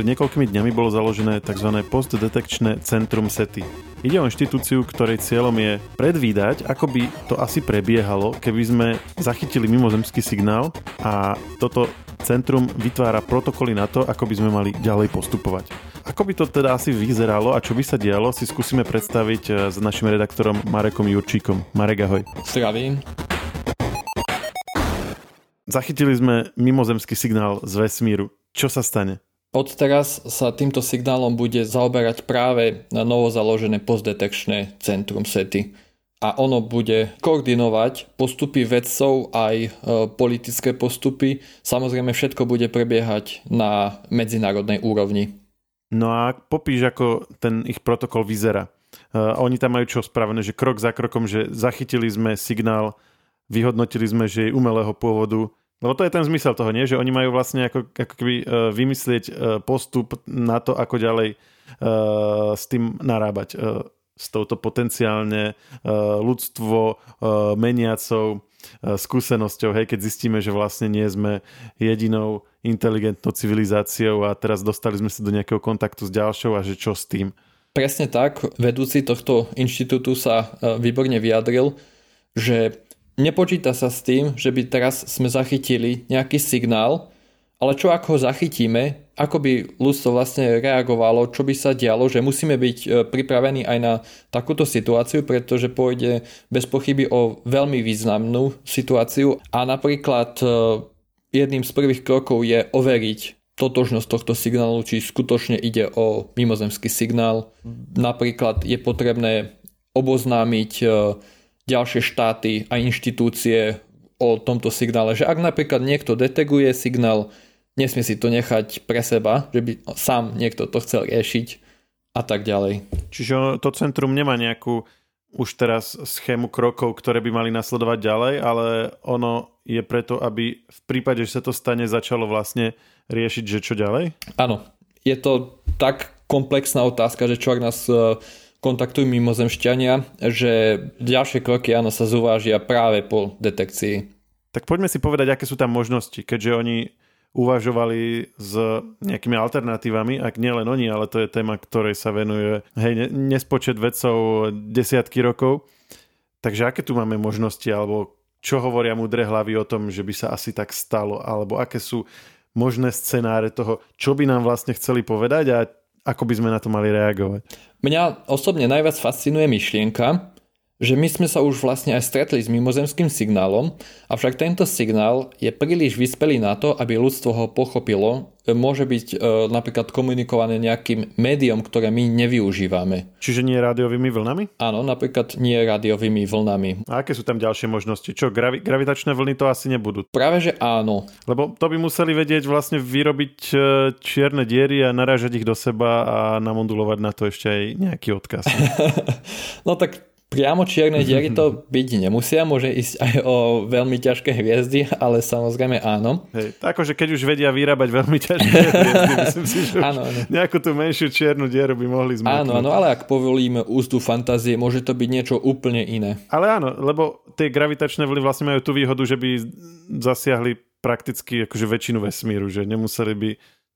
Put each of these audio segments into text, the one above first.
pred niekoľkými dňami bolo založené tzv. postdetekčné centrum SETI. Ide o inštitúciu, ktorej cieľom je predvídať, ako by to asi prebiehalo, keby sme zachytili mimozemský signál a toto centrum vytvára protokoly na to, ako by sme mali ďalej postupovať. Ako by to teda asi vyzeralo a čo by sa dialo, si skúsime predstaviť eh, s našim redaktorom Marekom Jurčíkom. Marek, ahoj. Zdravím. Zachytili sme mimozemský signál z vesmíru. Čo sa stane? Od teraz sa týmto signálom bude zaoberať práve na novo založené postdetekčné centrum SETI. A ono bude koordinovať postupy vedcov aj e, politické postupy. Samozrejme všetko bude prebiehať na medzinárodnej úrovni. No a popíš, ako ten ich protokol vyzerá. Uh, oni tam majú čo spravené, že krok za krokom, že zachytili sme signál, vyhodnotili sme, že je umelého pôvodu, lebo to je ten zmysel toho, nie? že oni majú vlastne ako, ako keby uh, vymyslieť uh, postup na to, ako ďalej uh, s tým narábať. S touto potenciálne ľudstvo meniacou skúsenosťou, hej, keď zistíme, že vlastne nie sme jedinou inteligentnou civilizáciou a teraz dostali sme sa do nejakého kontaktu s ďalšou a že čo s tým. Presne tak, vedúci tohto inštitútu sa výborne vyjadril, že Nepočíta sa s tým, že by teraz sme zachytili nejaký signál, ale čo ako ho zachytíme, ako by ľudstvo vlastne reagovalo, čo by sa dialo, že musíme byť e, pripravení aj na takúto situáciu, pretože pôjde bez pochyby o veľmi významnú situáciu a napríklad e, jedným z prvých krokov je overiť totožnosť tohto signálu, či skutočne ide o mimozemský signál. Napríklad je potrebné oboznámiť e, ďalšie štáty a inštitúcie o tomto signále, že ak napríklad niekto deteguje signál, nesmie si to nechať pre seba, že by sám niekto to chcel riešiť a tak ďalej. Čiže to centrum nemá nejakú už teraz schému krokov, ktoré by mali nasledovať ďalej, ale ono je preto, aby v prípade, že sa to stane, začalo vlastne riešiť, že čo ďalej? Áno, je to tak komplexná otázka, že čo ak nás e, kontaktujú mimozemšťania, že ďalšie kroky áno sa zúvažia práve po detekcii. Tak poďme si povedať, aké sú tam možnosti, keďže oni uvažovali s nejakými alternatívami, ak nielen oni, ale to je téma, ktorej sa venuje hej, nespočet vedcov desiatky rokov. Takže aké tu máme možnosti, alebo čo hovoria múdre hlavy o tom, že by sa asi tak stalo, alebo aké sú možné scenáre toho, čo by nám vlastne chceli povedať a ako by sme na to mali reagovať? Mňa osobne najviac fascinuje myšlienka, že my sme sa už vlastne aj stretli s mimozemským signálom, avšak tento signál je príliš vyspelý na to, aby ľudstvo ho pochopilo. Môže byť e, napríklad komunikované nejakým médium, ktoré my nevyužívame. Čiže nie rádiovými vlnami? Áno, napríklad nie rádiovými vlnami. A aké sú tam ďalšie možnosti? Čo, gravi- gravitačné vlny to asi nebudú? Práve, že áno. Lebo to by museli vedieť vlastne vyrobiť e, čierne diery a narážať ich do seba a namodulovať na to ešte aj nejaký odkaz. no tak Priamo čierne diery to byť nemusia, môže ísť aj o veľmi ťažké hviezdy, ale samozrejme áno. Hej, akože keď už vedia vyrábať veľmi ťažké hviezdy, myslím si, že áno, áno. nejakú tú menšiu čiernu dieru by mohli zmoknúť. Áno, áno, ale ak povolíme úzdu fantázie, môže to byť niečo úplne iné. Ale áno, lebo tie gravitačné vlny vlastne majú tú výhodu, že by zasiahli prakticky akože väčšinu vesmíru, že nemuseli by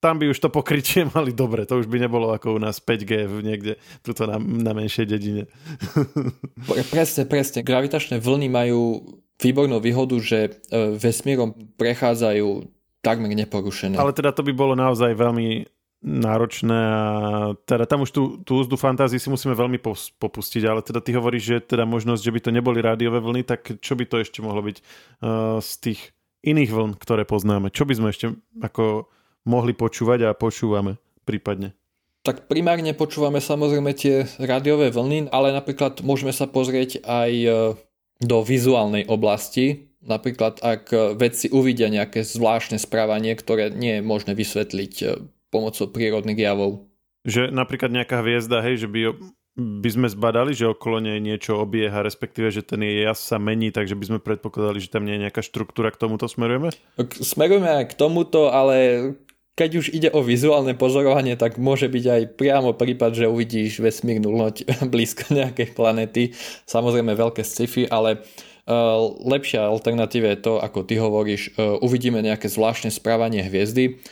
tam by už to pokrytie mali dobre, to už by nebolo ako u nás 5G niekde tuto na, na menšej dedine. Presne, presne. Gravitačné vlny majú výbornú výhodu, že e, vesmírom prechádzajú takmer neporušené. Ale teda to by bolo naozaj veľmi náročné a teda tam už tú, tú úzdu fantázii si musíme veľmi popustiť, ale teda ty hovoríš, že teda možnosť, že by to neboli rádiové vlny, tak čo by to ešte mohlo byť uh, z tých iných vln, ktoré poznáme? Čo by sme ešte ako mohli počúvať a počúvame prípadne? Tak primárne počúvame samozrejme tie rádiové vlny, ale napríklad môžeme sa pozrieť aj e, do vizuálnej oblasti. Napríklad ak vedci uvidia nejaké zvláštne správanie, ktoré nie je možné vysvetliť e, pomocou prírodných javov. Že napríklad nejaká hviezda, hej, že by, by sme zbadali, že okolo nej niečo obieha, respektíve, že ten jej jas sa mení, takže by sme predpokladali, že tam nie je nejaká štruktúra, k tomuto smerujeme? Smerujeme aj k tomuto, ale keď už ide o vizuálne pozorovanie, tak môže byť aj priamo prípad, že uvidíš vesmírnu loď blízko nejakej planety. Samozrejme veľké sci-fi, ale uh, lepšia alternatíva je to, ako ty hovoríš, uh, uvidíme nejaké zvláštne správanie hviezdy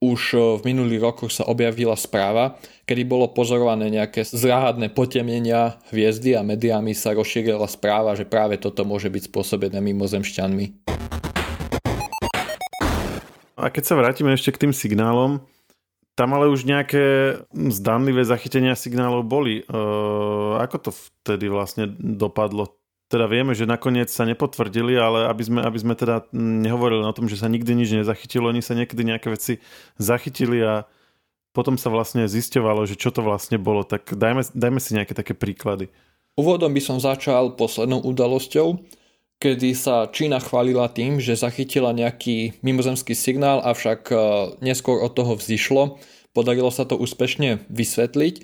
už e, v minulých rokoch sa objavila správa, kedy bolo pozorované nejaké záhadné potemnenia hviezdy a mediami sa rozšírila správa, že práve toto môže byť spôsobené mimozemšťanmi. A keď sa vrátime ešte k tým signálom, tam ale už nejaké zdanlivé zachytenia signálov boli. E, ako to vtedy vlastne dopadlo? Teda vieme, že nakoniec sa nepotvrdili, ale aby sme, aby sme teda nehovorili o tom, že sa nikdy nič nezachytilo, oni sa niekedy nejaké veci zachytili a potom sa vlastne zisťovalo, že čo to vlastne bolo. Tak dajme, dajme si nejaké také príklady. Úvodom by som začal poslednou udalosťou, kedy sa Čína chválila tým, že zachytila nejaký mimozemský signál, avšak e, neskôr od toho vzýšlo. Podarilo sa to úspešne vysvetliť,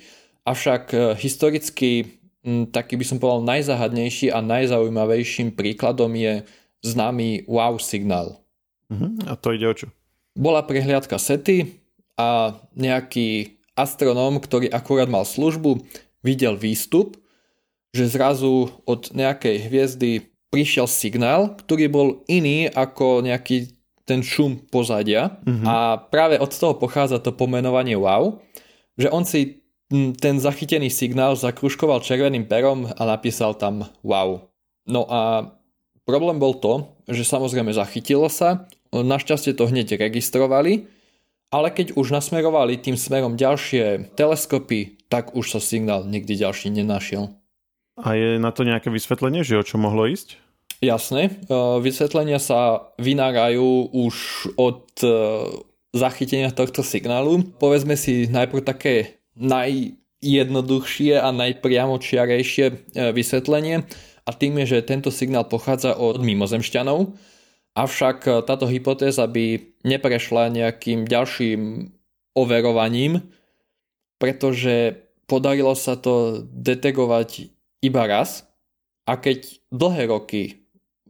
avšak e, historicky taký by som povedal najzahadnejší a najzaujímavejším príkladom je známy wow signál. Uh-huh. A to ide o čo? Bola prehliadka sety a nejaký astronóm, ktorý akurát mal službu, videl výstup, že zrazu od nejakej hviezdy prišiel signál, ktorý bol iný ako nejaký ten šum pozadia uh-huh. a práve od toho pochádza to pomenovanie wow, že on si ten zachytený signál zakruškoval červeným perom a napísal tam wow. No a problém bol to, že samozrejme zachytilo sa, našťastie to hneď registrovali, ale keď už nasmerovali tým smerom ďalšie teleskopy, tak už sa signál nikdy ďalší nenašiel. A je na to nejaké vysvetlenie, že o čo mohlo ísť? Jasné, e, vysvetlenia sa vynárajú už od e, zachytenia tohto signálu. Povedzme si najprv také najjednoduchšie a najpriamočiarejšie e, vysvetlenie a tým je, že tento signál pochádza od mimozemšťanov, avšak táto hypotéza by neprešla nejakým ďalším overovaním, pretože podarilo sa to detegovať iba raz a keď dlhé roky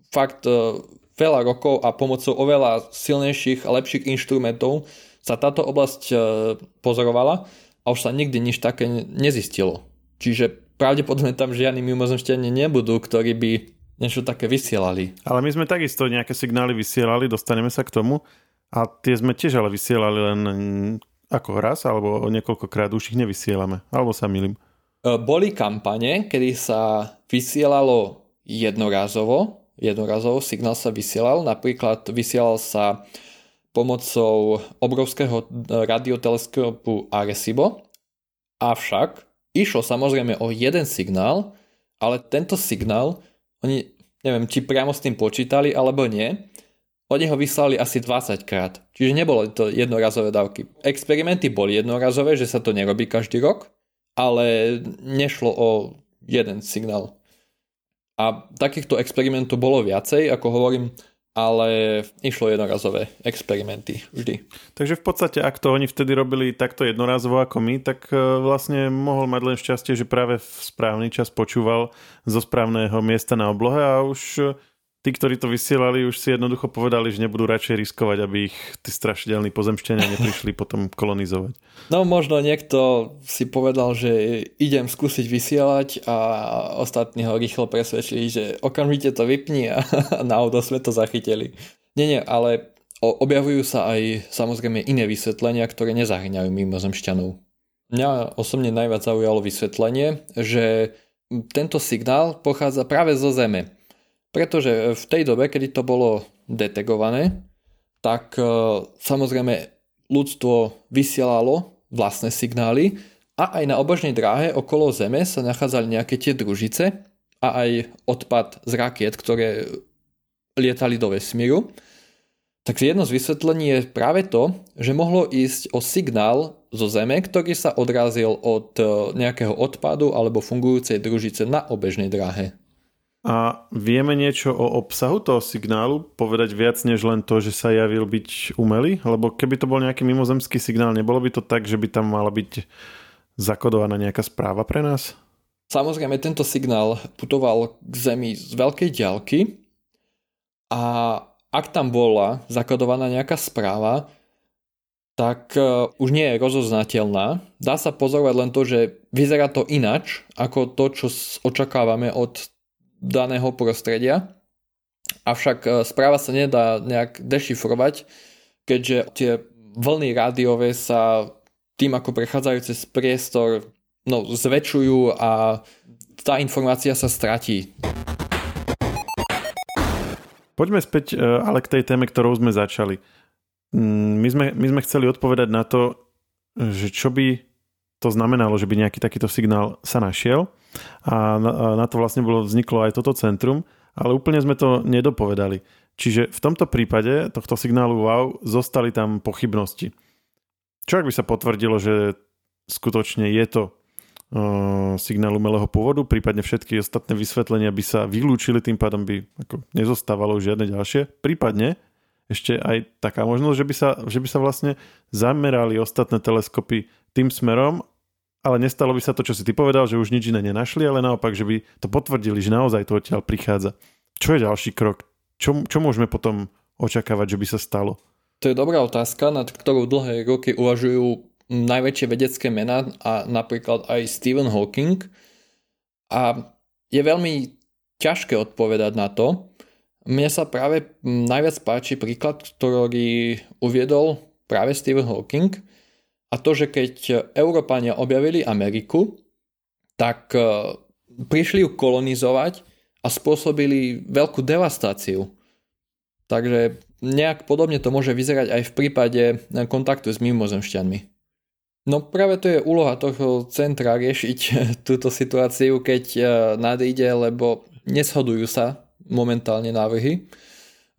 fakt e, veľa rokov a pomocou oveľa silnejších a lepších inštrumentov sa táto oblasť e, pozorovala a už sa nikdy nič také nezistilo. Čiže pravdepodobne tam žiadni mimozemšťania nebudú, ktorí by niečo také vysielali. Ale my sme takisto nejaké signály vysielali, dostaneme sa k tomu a tie sme tiež ale vysielali len ako raz alebo niekoľkokrát už ich nevysielame. Alebo sa milím. E, boli kampane, kedy sa vysielalo jednorázovo jednorazovo signál sa vysielal. Napríklad vysielal sa pomocou obrovského radioteleskopu Arecibo. Avšak išlo samozrejme o jeden signál, ale tento signál, oni neviem, či priamo s tým počítali alebo nie, oni ho vyslali asi 20 krát. Čiže nebolo to jednorazové dávky. Experimenty boli jednorazové, že sa to nerobí každý rok, ale nešlo o jeden signál. A takýchto experimentov bolo viacej, ako hovorím, ale išlo jednorazové experimenty vždy. Takže v podstate, ak to oni vtedy robili takto jednorazovo ako my, tak e, vlastne mohol mať len šťastie, že práve v správny čas počúval zo správneho miesta na oblohe a už tí, ktorí to vysielali, už si jednoducho povedali, že nebudú radšej riskovať, aby ich tí strašidelní pozemšťania neprišli potom kolonizovať. No možno niekto si povedal, že idem skúsiť vysielať a ostatní ho rýchlo presvedčili, že okamžite to vypni a náhodou sme to zachytili. Nie, nie, ale objavujú sa aj samozrejme iné vysvetlenia, ktoré nezahrňajú mimozemšťanov. Mňa osobne najviac zaujalo vysvetlenie, že tento signál pochádza práve zo Zeme pretože v tej dobe, kedy to bolo detegované, tak e, samozrejme ľudstvo vysielalo vlastné signály a aj na obožnej dráhe okolo Zeme sa nachádzali nejaké tie družice a aj odpad z rakiet, ktoré lietali do vesmíru. Tak jedno z vysvetlení je práve to, že mohlo ísť o signál zo Zeme, ktorý sa odrazil od e, nejakého odpadu alebo fungujúcej družice na obežnej dráhe. A vieme niečo o obsahu toho signálu? Povedať viac než len to, že sa javil byť umelý? Lebo keby to bol nejaký mimozemský signál, nebolo by to tak, že by tam mala byť zakodovaná nejaká správa pre nás? Samozrejme, tento signál putoval k Zemi z veľkej ďalky a ak tam bola zakodovaná nejaká správa, tak e, už nie je rozoznateľná. Dá sa pozorovať len to, že vyzerá to inač ako to, čo očakávame od daného prostredia. Avšak e, správa sa nedá nejak dešifrovať, keďže tie vlny rádiové sa tým, ako prechádzajú cez priestor, no, zväčšujú a tá informácia sa stratí. Poďme späť e, ale k tej téme, ktorou sme začali. Mm, my sme, my sme chceli odpovedať na to, že čo by to znamenalo, že by nejaký takýto signál sa našiel a na, to vlastne bolo, vzniklo aj toto centrum, ale úplne sme to nedopovedali. Čiže v tomto prípade tohto signálu wow zostali tam pochybnosti. Čo ak by sa potvrdilo, že skutočne je to uh, signál umelého pôvodu, prípadne všetky ostatné vysvetlenia by sa vylúčili, tým pádom by ako nezostávalo žiadne ďalšie. Prípadne ešte aj taká možnosť, že by sa, že by sa vlastne zamerali ostatné teleskopy tým smerom, ale nestalo by sa to, čo si ty povedal, že už nič iné nenašli, ale naopak, že by to potvrdili, že naozaj to odtiaľ prichádza. Čo je ďalší krok? Čo, čo môžeme potom očakávať, že by sa stalo? To je dobrá otázka, nad ktorou dlhé roky uvažujú najväčšie vedecké mená a napríklad aj Stephen Hawking. A je veľmi ťažké odpovedať na to. Mne sa práve najviac páči príklad, ktorý uviedol práve Stephen Hawking a to, že keď Európania objavili Ameriku, tak e, prišli ju kolonizovať a spôsobili veľkú devastáciu. Takže nejak podobne to môže vyzerať aj v prípade kontaktu s mimozemšťanmi. No práve to je úloha toho centra riešiť túto situáciu, keď e, nadíde, lebo neshodujú sa momentálne návrhy.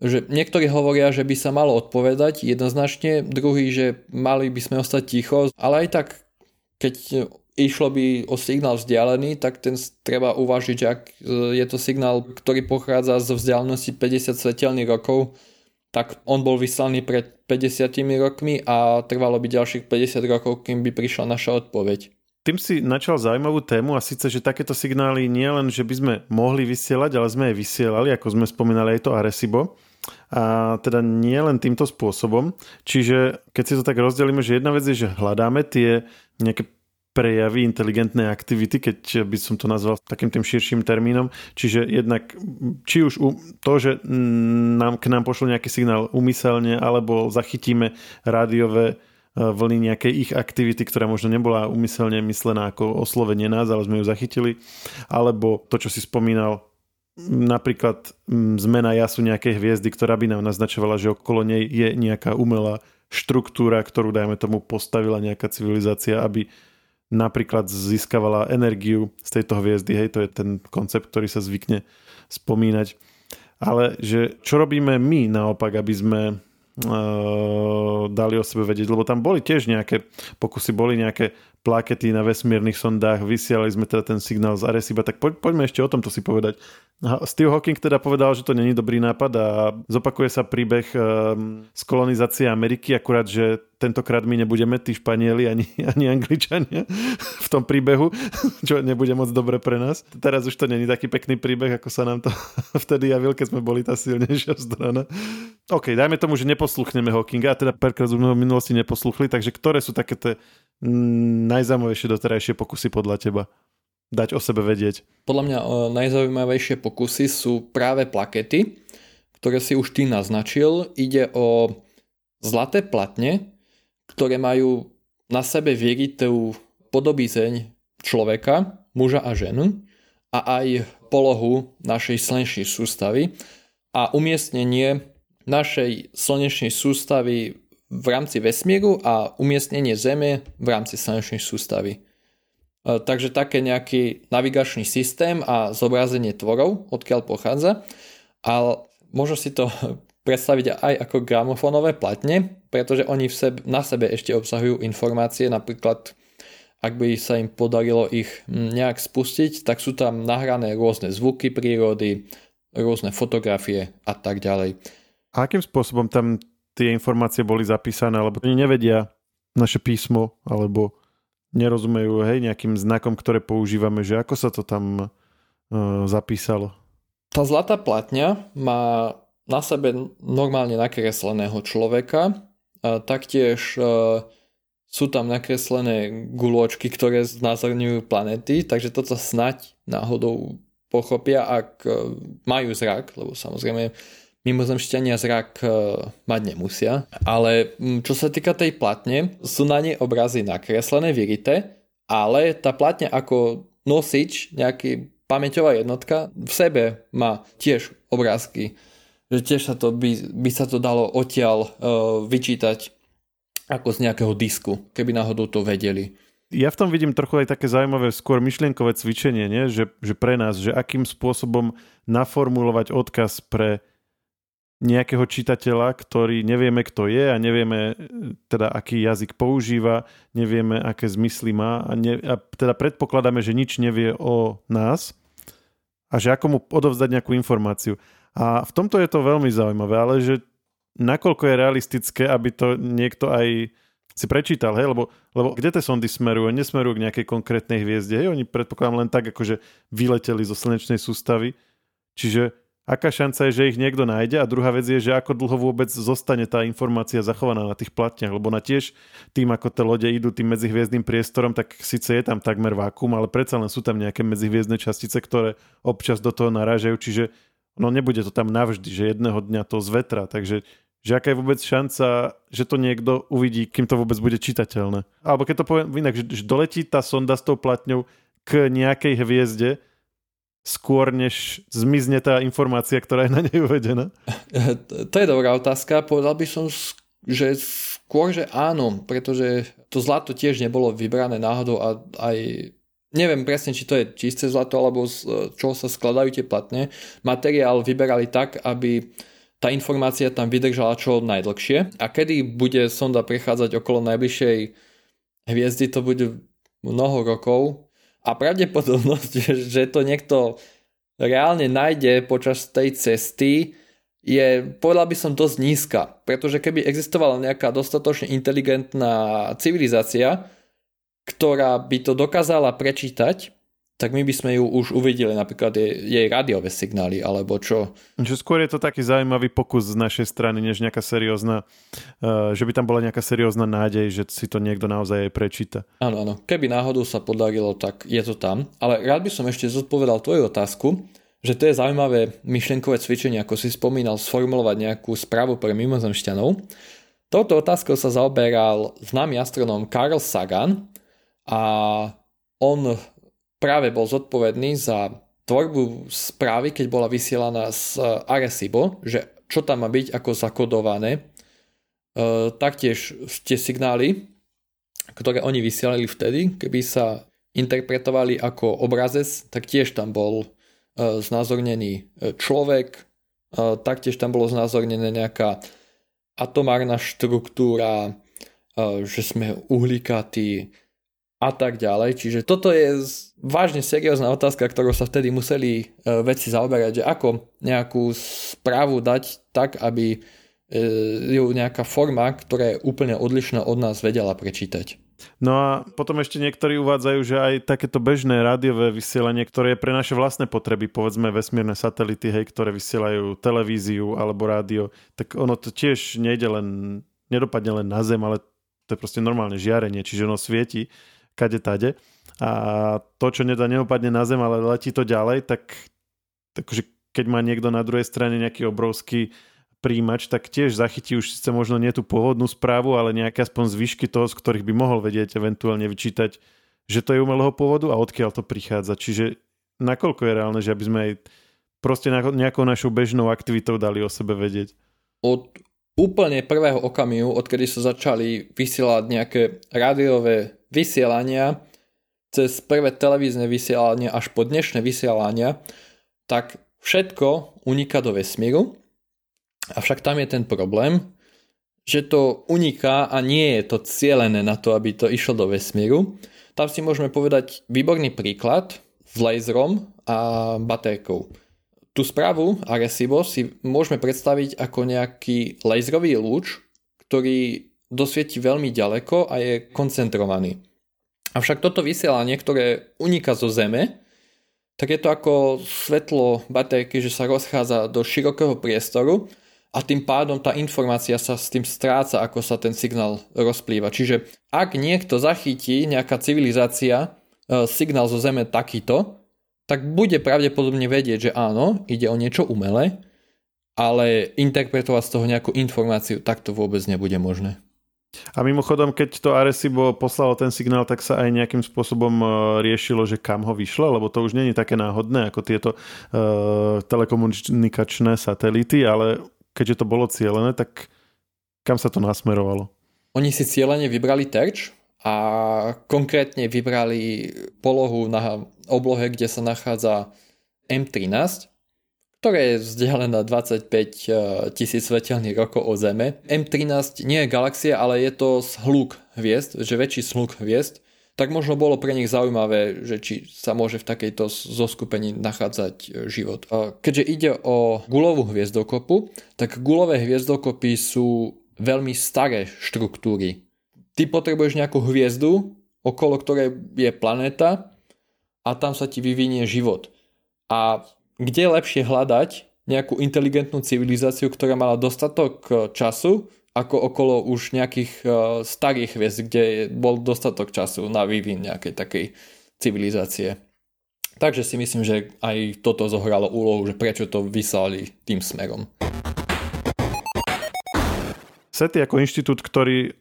Že niektorí hovoria, že by sa malo odpovedať jednoznačne, druhý, že mali by sme ostať ticho, ale aj tak, keď išlo by o signál vzdialený, tak ten treba uvažiť, ak e, je to signál, ktorý pochádza z vzdialenosti 50 svetelných rokov, tak on bol vyslaný pred 50 rokmi a trvalo by ďalších 50 rokov, kým by prišla naša odpoveď. Tým si načal zaujímavú tému a síce, že takéto signály nie len, že by sme mohli vysielať, ale sme aj vysielali, ako sme spomínali aj to Arecibo. A teda nie len týmto spôsobom. Čiže keď si to tak rozdelíme, že jedna vec je, že hľadáme tie nejaké prejavy inteligentnej aktivity, keď by som to nazval takým tým širším termínom. Čiže jednak, či už to, že nám, k nám pošlo nejaký signál umyselne, alebo zachytíme rádiové e, vlny nejakej ich aktivity, ktorá možno nebola umyselne myslená ako oslovenie nás, ale sme ju zachytili. Alebo to, čo si spomínal, napríklad zmena jasu nejakej hviezdy, ktorá by nám naznačovala, že okolo nej je nejaká umelá štruktúra, ktorú, dajme tomu, postavila nejaká civilizácia, aby napríklad získavala energiu z tejto hviezdy, hej, to je ten koncept, ktorý sa zvykne spomínať. Ale že čo robíme my naopak, aby sme uh, dali o sebe vedieť, lebo tam boli tiež nejaké pokusy, boli nejaké plakety na vesmírnych sondách, vysielali sme teda ten signál z Areciba, tak poď, poďme ešte o tomto si povedať. Steve Hawking teda povedal, že to není dobrý nápad a zopakuje sa príbeh um, z kolonizácie Ameriky, akurát, že tentokrát my nebudeme tí Španieli ani, ani Angličania v tom príbehu, čo nebude moc dobre pre nás. Teraz už to není taký pekný príbeh, ako sa nám to vtedy javil, keď sme boli tá silnejšia strana. OK, dajme tomu, že neposluchneme Hawkinga, a teda perkrát v minulosti neposluchli, takže ktoré sú také tie najzaujímavejšie doterajšie pokusy podľa teba? Dať o sebe vedieť. Podľa mňa najzaujímavejšie pokusy sú práve plakety, ktoré si už ty naznačil. Ide o zlaté platne, ktoré majú na sebe vieritú podobizeň človeka, muža a ženu a aj polohu našej slnečnej sústavy a umiestnenie našej slnečnej sústavy v rámci vesmíru a umiestnenie Zeme v rámci slnečnej sústavy. E, takže také nejaký navigačný systém a zobrazenie tvorov, odkiaľ pochádza. A možno si to predstaviť aj ako gramofónové platne, pretože oni v sebe, na sebe ešte obsahujú informácie, napríklad ak by sa im podarilo ich nejak spustiť, tak sú tam nahrané rôzne zvuky prírody, rôzne fotografie a tak ďalej. A akým spôsobom tam tie informácie boli zapísané, alebo oni nevedia naše písmo, alebo nerozumejú hej, nejakým znakom, ktoré používame, že ako sa to tam uh, zapísalo. Tá zlatá platňa má na sebe normálne nakresleného človeka, a taktiež uh, sú tam nakreslené guločky, ktoré znázorňujú planety, takže toto snať náhodou pochopia, ak uh, majú zrak, lebo samozrejme mimozemšťania zrak e, mať nemusia. Ale čo sa týka tej platne, sú na nej obrazy nakreslené, vyrité, ale tá platňa ako nosič, nejaký pamäťová jednotka, v sebe má tiež obrázky. Že tiež sa to by, by sa to dalo odtiaľ uh, vyčítať ako z nejakého disku, keby náhodou to vedeli. Ja v tom vidím trochu aj také zaujímavé skôr myšlienkové cvičenie, nie? Že, že pre nás, že akým spôsobom naformulovať odkaz pre nejakého čitateľa, ktorý nevieme, kto je a nevieme teda, aký jazyk používa, nevieme, aké zmysly má a, ne, a teda predpokladáme, že nič nevie o nás a že ako mu odovzdať nejakú informáciu. A v tomto je to veľmi zaujímavé, ale že nakoľko je realistické, aby to niekto aj si prečítal, hej, lebo, lebo kde tie sondy smerujú? Nesmerujú k nejakej konkrétnej hviezde, hej, oni predpokladám len tak, akože vyleteli zo slnečnej sústavy. Čiže aká šanca je, že ich niekto nájde? A druhá vec je, že ako dlho vôbec zostane tá informácia zachovaná na tých platniach, lebo na tiež tým, ako tie lode idú tým medzihviezdnym priestorom, tak síce je tam takmer vákum, ale predsa len sú tam nejaké medzihviezdne častice, ktoré občas do toho narážajú, čiže no nebude to tam navždy, že jedného dňa to zvetra, takže že aká je vôbec šanca, že to niekto uvidí, kým to vôbec bude čitateľné. Alebo keď to poviem inak, že, doletí tá sonda s tou platňou k nejakej hviezde, skôr, než zmizne tá informácia, ktorá je na nej uvedená? To je dobrá otázka. Povedal by som, že skôr, že áno, pretože to zlato tiež nebolo vybrané náhodou a aj neviem presne, či to je čisté zlato, alebo z čoho sa skladajú tie platne. Materiál vyberali tak, aby tá informácia tam vydržala čo najdlhšie. A kedy bude sonda prechádzať okolo najbližšej hviezdy, to bude mnoho rokov, a pravdepodobnosť, že to niekto reálne nájde počas tej cesty je, povedal by som, dosť nízka. Pretože keby existovala nejaká dostatočne inteligentná civilizácia, ktorá by to dokázala prečítať, tak my by sme ju už uvideli napríklad jej, jej rádiové signály alebo čo. Že skôr je to taký zaujímavý pokus z našej strany, než nejaká seriózna, uh, že by tam bola nejaká seriózna nádej, že si to niekto naozaj aj prečíta. Áno, áno. Keby náhodou sa podarilo, tak je to tam. Ale rád by som ešte zodpovedal tvoju otázku, že to je zaujímavé myšlienkové cvičenie, ako si spomínal, sformulovať nejakú správu pre mimozemšťanov. Touto otázkou sa zaoberal známy astronom Carl Sagan a on práve bol zodpovedný za tvorbu správy, keď bola vysielaná z e, Arecibo, že čo tam má byť ako zakodované. E, taktiež tie signály, ktoré oni vysielali vtedy, keby sa interpretovali ako obrazec, tak tiež tam bol e, znázornený človek, taktiež tam bolo znázornené nejaká atomárna štruktúra, že sme uhlíkatí, a tak ďalej. Čiže toto je vážne seriózna otázka, ktorú sa vtedy museli e, veci zaoberať, že ako nejakú správu dať tak, aby e, ju nejaká forma, ktorá je úplne odlišná od nás, vedela prečítať. No a potom ešte niektorí uvádzajú, že aj takéto bežné rádiové vysielanie, ktoré je pre naše vlastné potreby, povedzme vesmírne satelity, hej, ktoré vysielajú televíziu alebo rádio, tak ono to tiež nejde len, nedopadne len na Zem, ale to je proste normálne žiarenie, čiže ono svieti kade tade a to, čo nedá, neopadne na zem, ale letí to ďalej, tak takže keď má niekto na druhej strane nejaký obrovský príjimač, tak tiež zachytí už síce možno nie tú pôvodnú správu, ale nejaké aspoň zvyšky toho, z ktorých by mohol vedieť eventuálne vyčítať, že to je umelého pôvodu a odkiaľ to prichádza. Čiže nakoľko je reálne, že aby sme aj proste nejakou našou bežnou aktivitou dali o sebe vedieť? Od úplne prvého okamihu, odkedy sa začali vysielať nejaké rádiové vysielania, cez prvé televízne vysielania až po dnešné vysielania, tak všetko uniká do vesmíru. Avšak tam je ten problém, že to uniká a nie je to cielené na to, aby to išlo do vesmíru. Tam si môžeme povedať výborný príklad s laserom a batérkou. Tú správu Arecibo si môžeme predstaviť ako nejaký laserový lúč, ktorý dosvieti veľmi ďaleko a je koncentrovaný. Avšak toto vysielanie, ktoré uniká zo Zeme, tak je to ako svetlo baterky, že sa rozchádza do širokého priestoru a tým pádom tá informácia sa s tým stráca, ako sa ten signál rozplýva. Čiže ak niekto zachytí, nejaká civilizácia, e, signál zo Zeme takýto, tak bude pravdepodobne vedieť, že áno, ide o niečo umelé, ale interpretovať z toho nejakú informáciu, tak to vôbec nebude možné. A mimochodom, keď to Arecibo poslalo ten signál, tak sa aj nejakým spôsobom e, riešilo, že kam ho vyšlo, lebo to už není také náhodné ako tieto uh, telekomunikačné satelity, ale keďže to bolo cieľené, tak kam sa to nasmerovalo? Oni si cieľene vybrali terč a konkrétne vybrali polohu na oblohe, kde sa nachádza M13, ktoré je vzdialená 25 eh, tisíc svetelných rokov od Zeme. M13 nie je galaxia, ale je to zhluk hviezd, že väčší zhluk hviezd, tak možno bolo pre nich zaujímavé, že či sa môže v takejto zoskupení nachádzať eh, život. Keďže ide o gulovú hviezdokopu, tak gulové hviezdokopy sú veľmi staré štruktúry. Ty potrebuješ nejakú hviezdu, okolo ktorej je planéta a tam sa ti vyvinie život. A kde lepšie hľadať nejakú inteligentnú civilizáciu, ktorá mala dostatok e, času, ako okolo už nejakých uh, starých hviezd, kde bol dostatok času na vývin nejakej takej civilizácie. Takže si myslím, že aj toto zohralo úlohu, že prečo to vyslali tým smerom. SETI ako inštitút, ktorý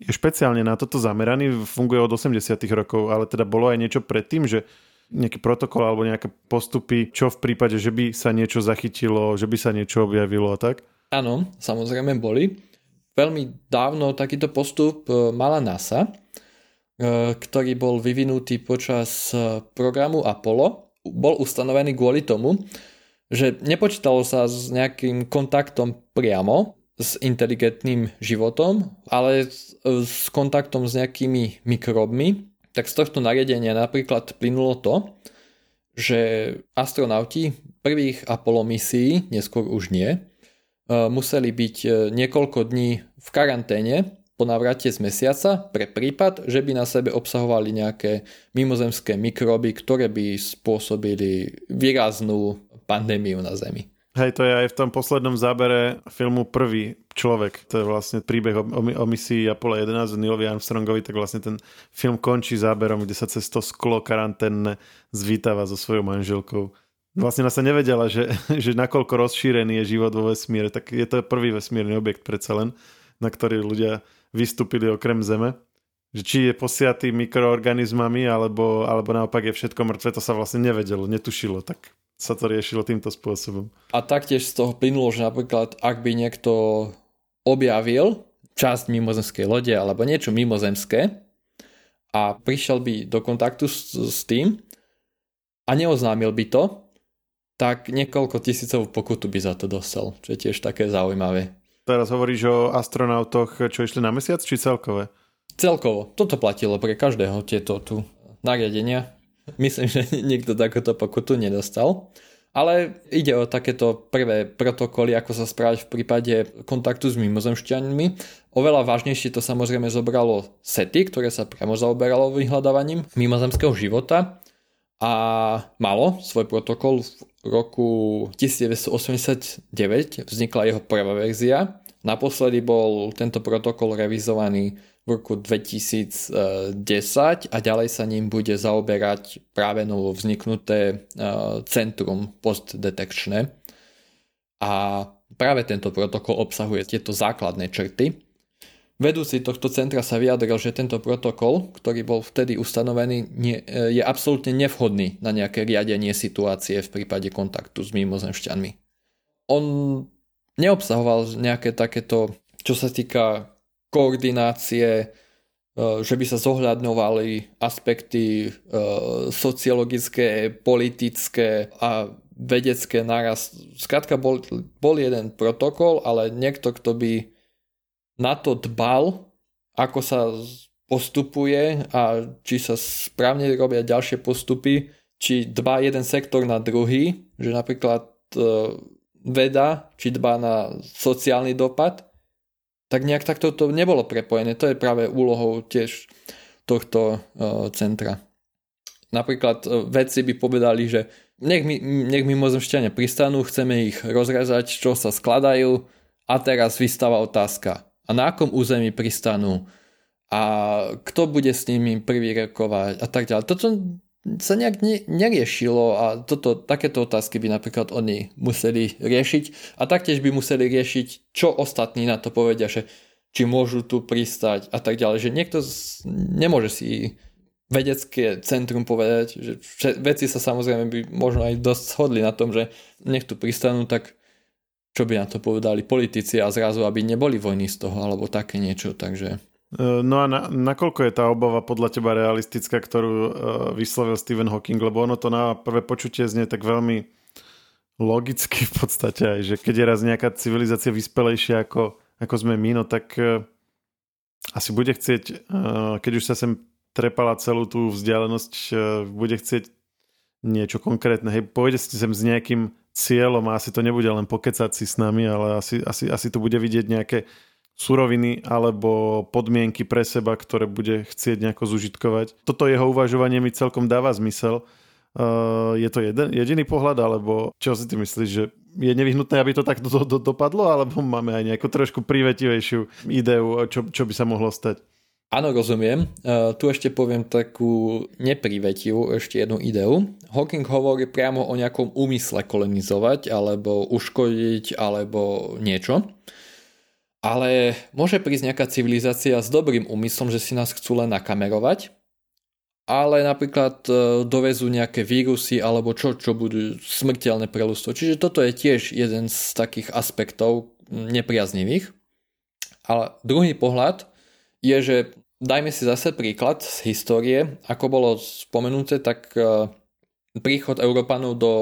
je špeciálne na toto zameraný, funguje od 80 rokov, ale teda bolo aj niečo predtým, že nejaký protokol alebo nejaké postupy, čo v prípade, že by sa niečo zachytilo, že by sa niečo objavilo a tak? Áno, samozrejme boli. Veľmi dávno takýto postup e, mala NASA, e, ktorý bol vyvinutý počas e, programu Apollo. Bol ustanovený kvôli tomu, že nepočítalo sa s nejakým kontaktom priamo s inteligentným životom, ale s kontaktom s nejakými mikrobmi, tak z tohto nariadenia napríklad plynulo to, že astronauti prvých Apollo misií, neskôr už nie, e, museli byť e, niekoľko dní v karanténe po návrate z mesiaca pre prípad, že by na sebe obsahovali nejaké mimozemské mikroby, ktoré by spôsobili výraznú pandémiu na Zemi. Hej, to je aj v tom poslednom zábere filmu Prvý človek. To je vlastne príbeh o, o, o misii Apollo 11 Neilovi Armstrongovi, tak vlastne ten film končí záberom, kde sa cez to sklo karanténne zvítáva so svojou manželkou. Vlastne sa nevedela, že, že nakoľko rozšírený je život vo vesmíre, tak je to prvý vesmírny objekt predsa len, na ktorý ľudia vystúpili okrem Zeme. Že či je posiatý mikroorganizmami, alebo, alebo naopak je všetko mŕtve, to sa vlastne nevedelo, netušilo. Tak sa to riešilo týmto spôsobom. A taktiež z toho plynulo, že napríklad ak by niekto objavil časť mimozemskej lode alebo niečo mimozemské a prišiel by do kontaktu s, s tým a neoznámil by to, tak niekoľko tisícov pokutu by za to dostal, čo je tiež také zaujímavé. Teraz hovoríš o astronautoch, čo išli na mesiac, či celkové? Celkovo. Toto platilo pre každého tieto tu nariadenia. Myslím, že nikto takéto pokutu nedostal. Ale ide o takéto prvé protokoly, ako sa správať v prípade kontaktu s mimozemšťanmi. Oveľa vážnejšie to samozrejme zobralo SETI, ktoré sa priamo zaoberalo vyhľadávaním mimozemského života a malo svoj protokol v roku 1989, vznikla jeho prvá verzia. Naposledy bol tento protokol revizovaný v roku 2010 a ďalej sa ním bude zaoberať práve novo vzniknuté e, centrum postdetekčné. A práve tento protokol obsahuje tieto základné črty. Vedúci tohto centra sa vyjadril, že tento protokol, ktorý bol vtedy ustanovený, nie, e, je absolútne nevhodný na nejaké riadenie situácie v prípade kontaktu s mimozemšťanmi. On neobsahoval nejaké takéto, čo sa týka koordinácie, e, že by sa zohľadňovali aspekty e, sociologické, politické a vedecké naraz. Skrátka bol, bol jeden protokol, ale niekto, kto by na to dbal, ako sa postupuje a či sa správne robia ďalšie postupy, či dbá jeden sektor na druhý, že napríklad e, veda, či dbá na sociálny dopad, tak nejak takto to nebolo prepojené. To je práve úlohou tiež tohto uh, centra. Napríklad uh, vedci by povedali, že nech, my, nech mimozemšťania pristanú, chceme ich rozrezať, čo sa skladajú a teraz vystáva otázka. A na akom území pristanú? A kto bude s nimi prvý rokovať? A tak ďalej. Toto sa nejak ne, neriešilo a toto, takéto otázky by napríklad oni museli riešiť a taktiež by museli riešiť, čo ostatní na to povedia, že či môžu tu pristať a tak ďalej, že niekto z, nemôže si vedecké centrum povedať, že veci sa samozrejme by možno aj dosť shodli na tom, že nech tu pristanú, tak čo by na to povedali politici a zrazu, aby neboli vojny z toho, alebo také niečo, takže... E, no a na, nakoľko je tá obava podľa teba realistická, ktorú uh, vyslovil Stephen Hawking, lebo ono to na prvé počutie znie tak veľmi logicky v podstate aj, že keď je raz nejaká civilizácia vyspelejšia ako, ako sme my, no tak uh, asi bude chcieť, uh, keď už sa sem trepala celú tú vzdialenosť, bude chcieť niečo konkrétne. Hej, pôjde si sem s nejakým cieľom a asi to nebude len pokecať si s nami, ale asi, asi, asi tu bude vidieť nejaké suroviny alebo podmienky pre seba, ktoré bude chcieť nejako zužitkovať. Toto jeho uvažovanie mi celkom dáva zmysel. Uh, je to jeden, jediný pohľad, alebo čo si ty myslíš, že je nevyhnutné, aby to takto do, do, dopadlo, alebo máme aj nejakú trošku privetivejšiu ideu, čo, čo by sa mohlo stať? Áno, rozumiem. Uh, tu ešte poviem takú neprivetivú ešte jednu ideu. Hawking hovorí priamo o nejakom úmysle kolonizovať, alebo uškodiť, alebo niečo. Ale môže prísť nejaká civilizácia s dobrým úmyslom, že si nás chcú len nakamerovať, ale napríklad uh, dovezú nejaké vírusy alebo čo, čo budú smrteľné pre ľudstvo. Čiže toto je tiež jeden z takých aspektov nepriaznivých. Ale druhý pohľad je, že dajme si zase príklad z histórie. Ako bolo spomenuté, tak e, príchod Európanov do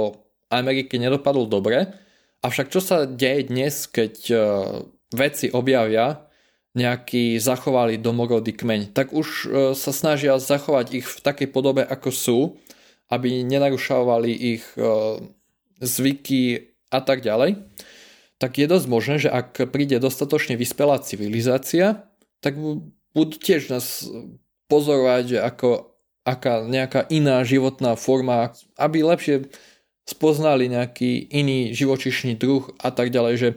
Ameriky nedopadol dobre. Avšak čo sa deje dnes, keď e, vedci objavia nejaký zachovali domorodý kmeň, tak už e, sa snažia zachovať ich v takej podobe, ako sú, aby nenarušovali ich zvyky a tak ďalej, tak je dosť možné, že ak príde dostatočne vyspelá civilizácia, tak budú tiež nás pozorovať, ako, aká nejaká iná životná forma, aby lepšie spoznali nejaký iný živočišný druh a tak ďalej, že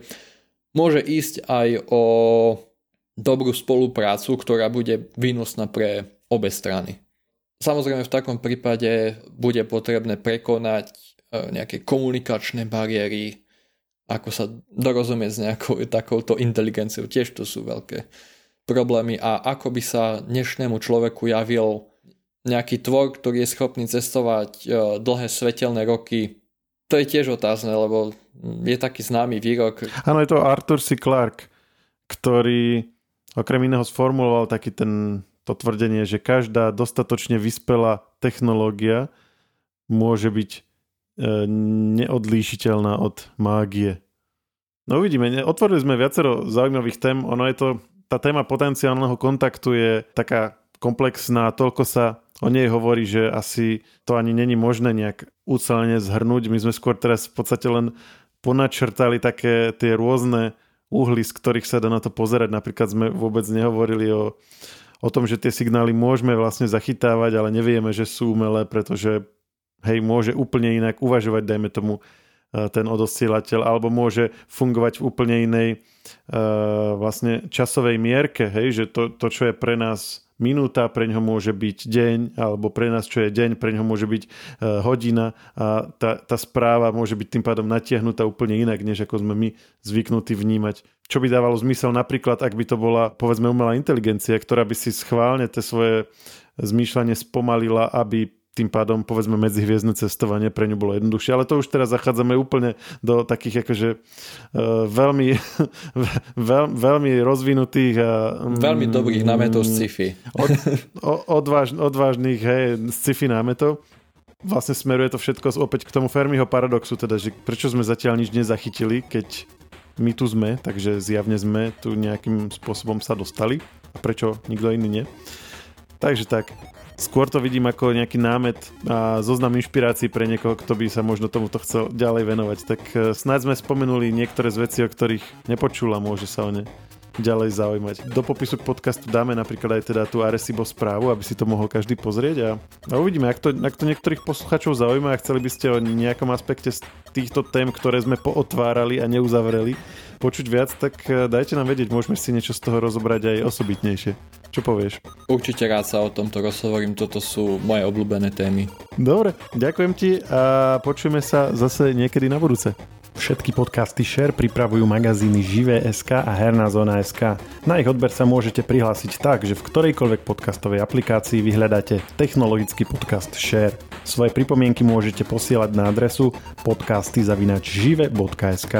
môže ísť aj o dobrú spoluprácu, ktorá bude výnosná pre obe strany. Samozrejme v takom prípade bude potrebné prekonať e, nejaké komunikačné bariéry, ako sa dorozumieť s nejakou takouto inteligenciou, tiež to sú veľké problémy a ako by sa dnešnému človeku javil nejaký tvor, ktorý je schopný cestovať e, dlhé svetelné roky. To je tiež otázne, lebo je taký známy výrok. Áno, je to Arthur C. Clarke, ktorý okrem iného sformuloval taký ten, to tvrdenie, že každá dostatočne vyspelá technológia môže byť e, neodlíšiteľná od mágie. No uvidíme, otvorili sme viacero zaujímavých tém, ono je to tá téma potenciálneho kontaktu je taká komplexná, toľko sa o nej hovorí, že asi to ani není možné nejak ucelene zhrnúť. My sme skôr teraz v podstate len ponačrtali také tie rôzne uhly, z ktorých sa dá na to pozerať. Napríklad sme vôbec nehovorili o, o tom, že tie signály môžeme vlastne zachytávať, ale nevieme, že sú umelé, pretože hej, môže úplne inak uvažovať, dajme tomu, eh, ten odosielateľ, alebo môže fungovať v úplne inej uh, vlastne časovej mierke, hej, že to, to, čo je pre nás minúta, pre ňo môže byť deň, alebo pre nás, čo je deň, pre ňo môže byť uh, hodina a tá, tá správa môže byť tým pádom natiahnutá úplne inak, než ako sme my zvyknutí vnímať. Čo by dávalo zmysel napríklad, ak by to bola, povedzme, umelá inteligencia, ktorá by si schválne tie svoje zmýšľanie spomalila, aby tým pádom povedzme medzihviezdne cestovanie pre ňu bolo jednoduchšie, ale to už teraz zachádzame úplne do takých akože uh, veľmi, veľ, veľmi rozvinutých a um, veľmi dobrých námetov z sci-fi. Od, odváž, odvážnych hej, sci-fi námetov. Vlastne smeruje to všetko opäť k tomu Fermiho paradoxu, teda, že prečo sme zatiaľ nič nezachytili, keď my tu sme, takže zjavne sme tu nejakým spôsobom sa dostali a prečo nikto iný nie. Takže tak, Skôr to vidím ako nejaký námet a zoznam inšpirácií pre niekoho, kto by sa možno tomuto chcel ďalej venovať. Tak e, snáď sme spomenuli niektoré z vecí, o ktorých nepočul a môže sa o ne ďalej zaujímať. Do popisu podcastu dáme napríklad aj teda tú Arecibo správu, aby si to mohol každý pozrieť a, a uvidíme, ak to, ak to niektorých posluchačov zaujíma a chceli by ste o nejakom aspekte z týchto tém, ktoré sme pootvárali a neuzavreli, počuť viac, tak e, dajte nám vedieť, môžeme si niečo z toho rozobrať aj osobitnejšie. Čo povieš? Určite rád sa o tomto rozhovorím, toto sú moje obľúbené témy. Dobre, ďakujem ti a počujeme sa zase niekedy na budúce. Všetky podcasty Share pripravujú magazíny Živé.sk a Herná zóna.sk. Na ich odber sa môžete prihlásiť tak, že v ktorejkoľvek podcastovej aplikácii vyhľadáte technologický podcast Share. Svoje pripomienky môžete posielať na adresu podcasty.žive.sk.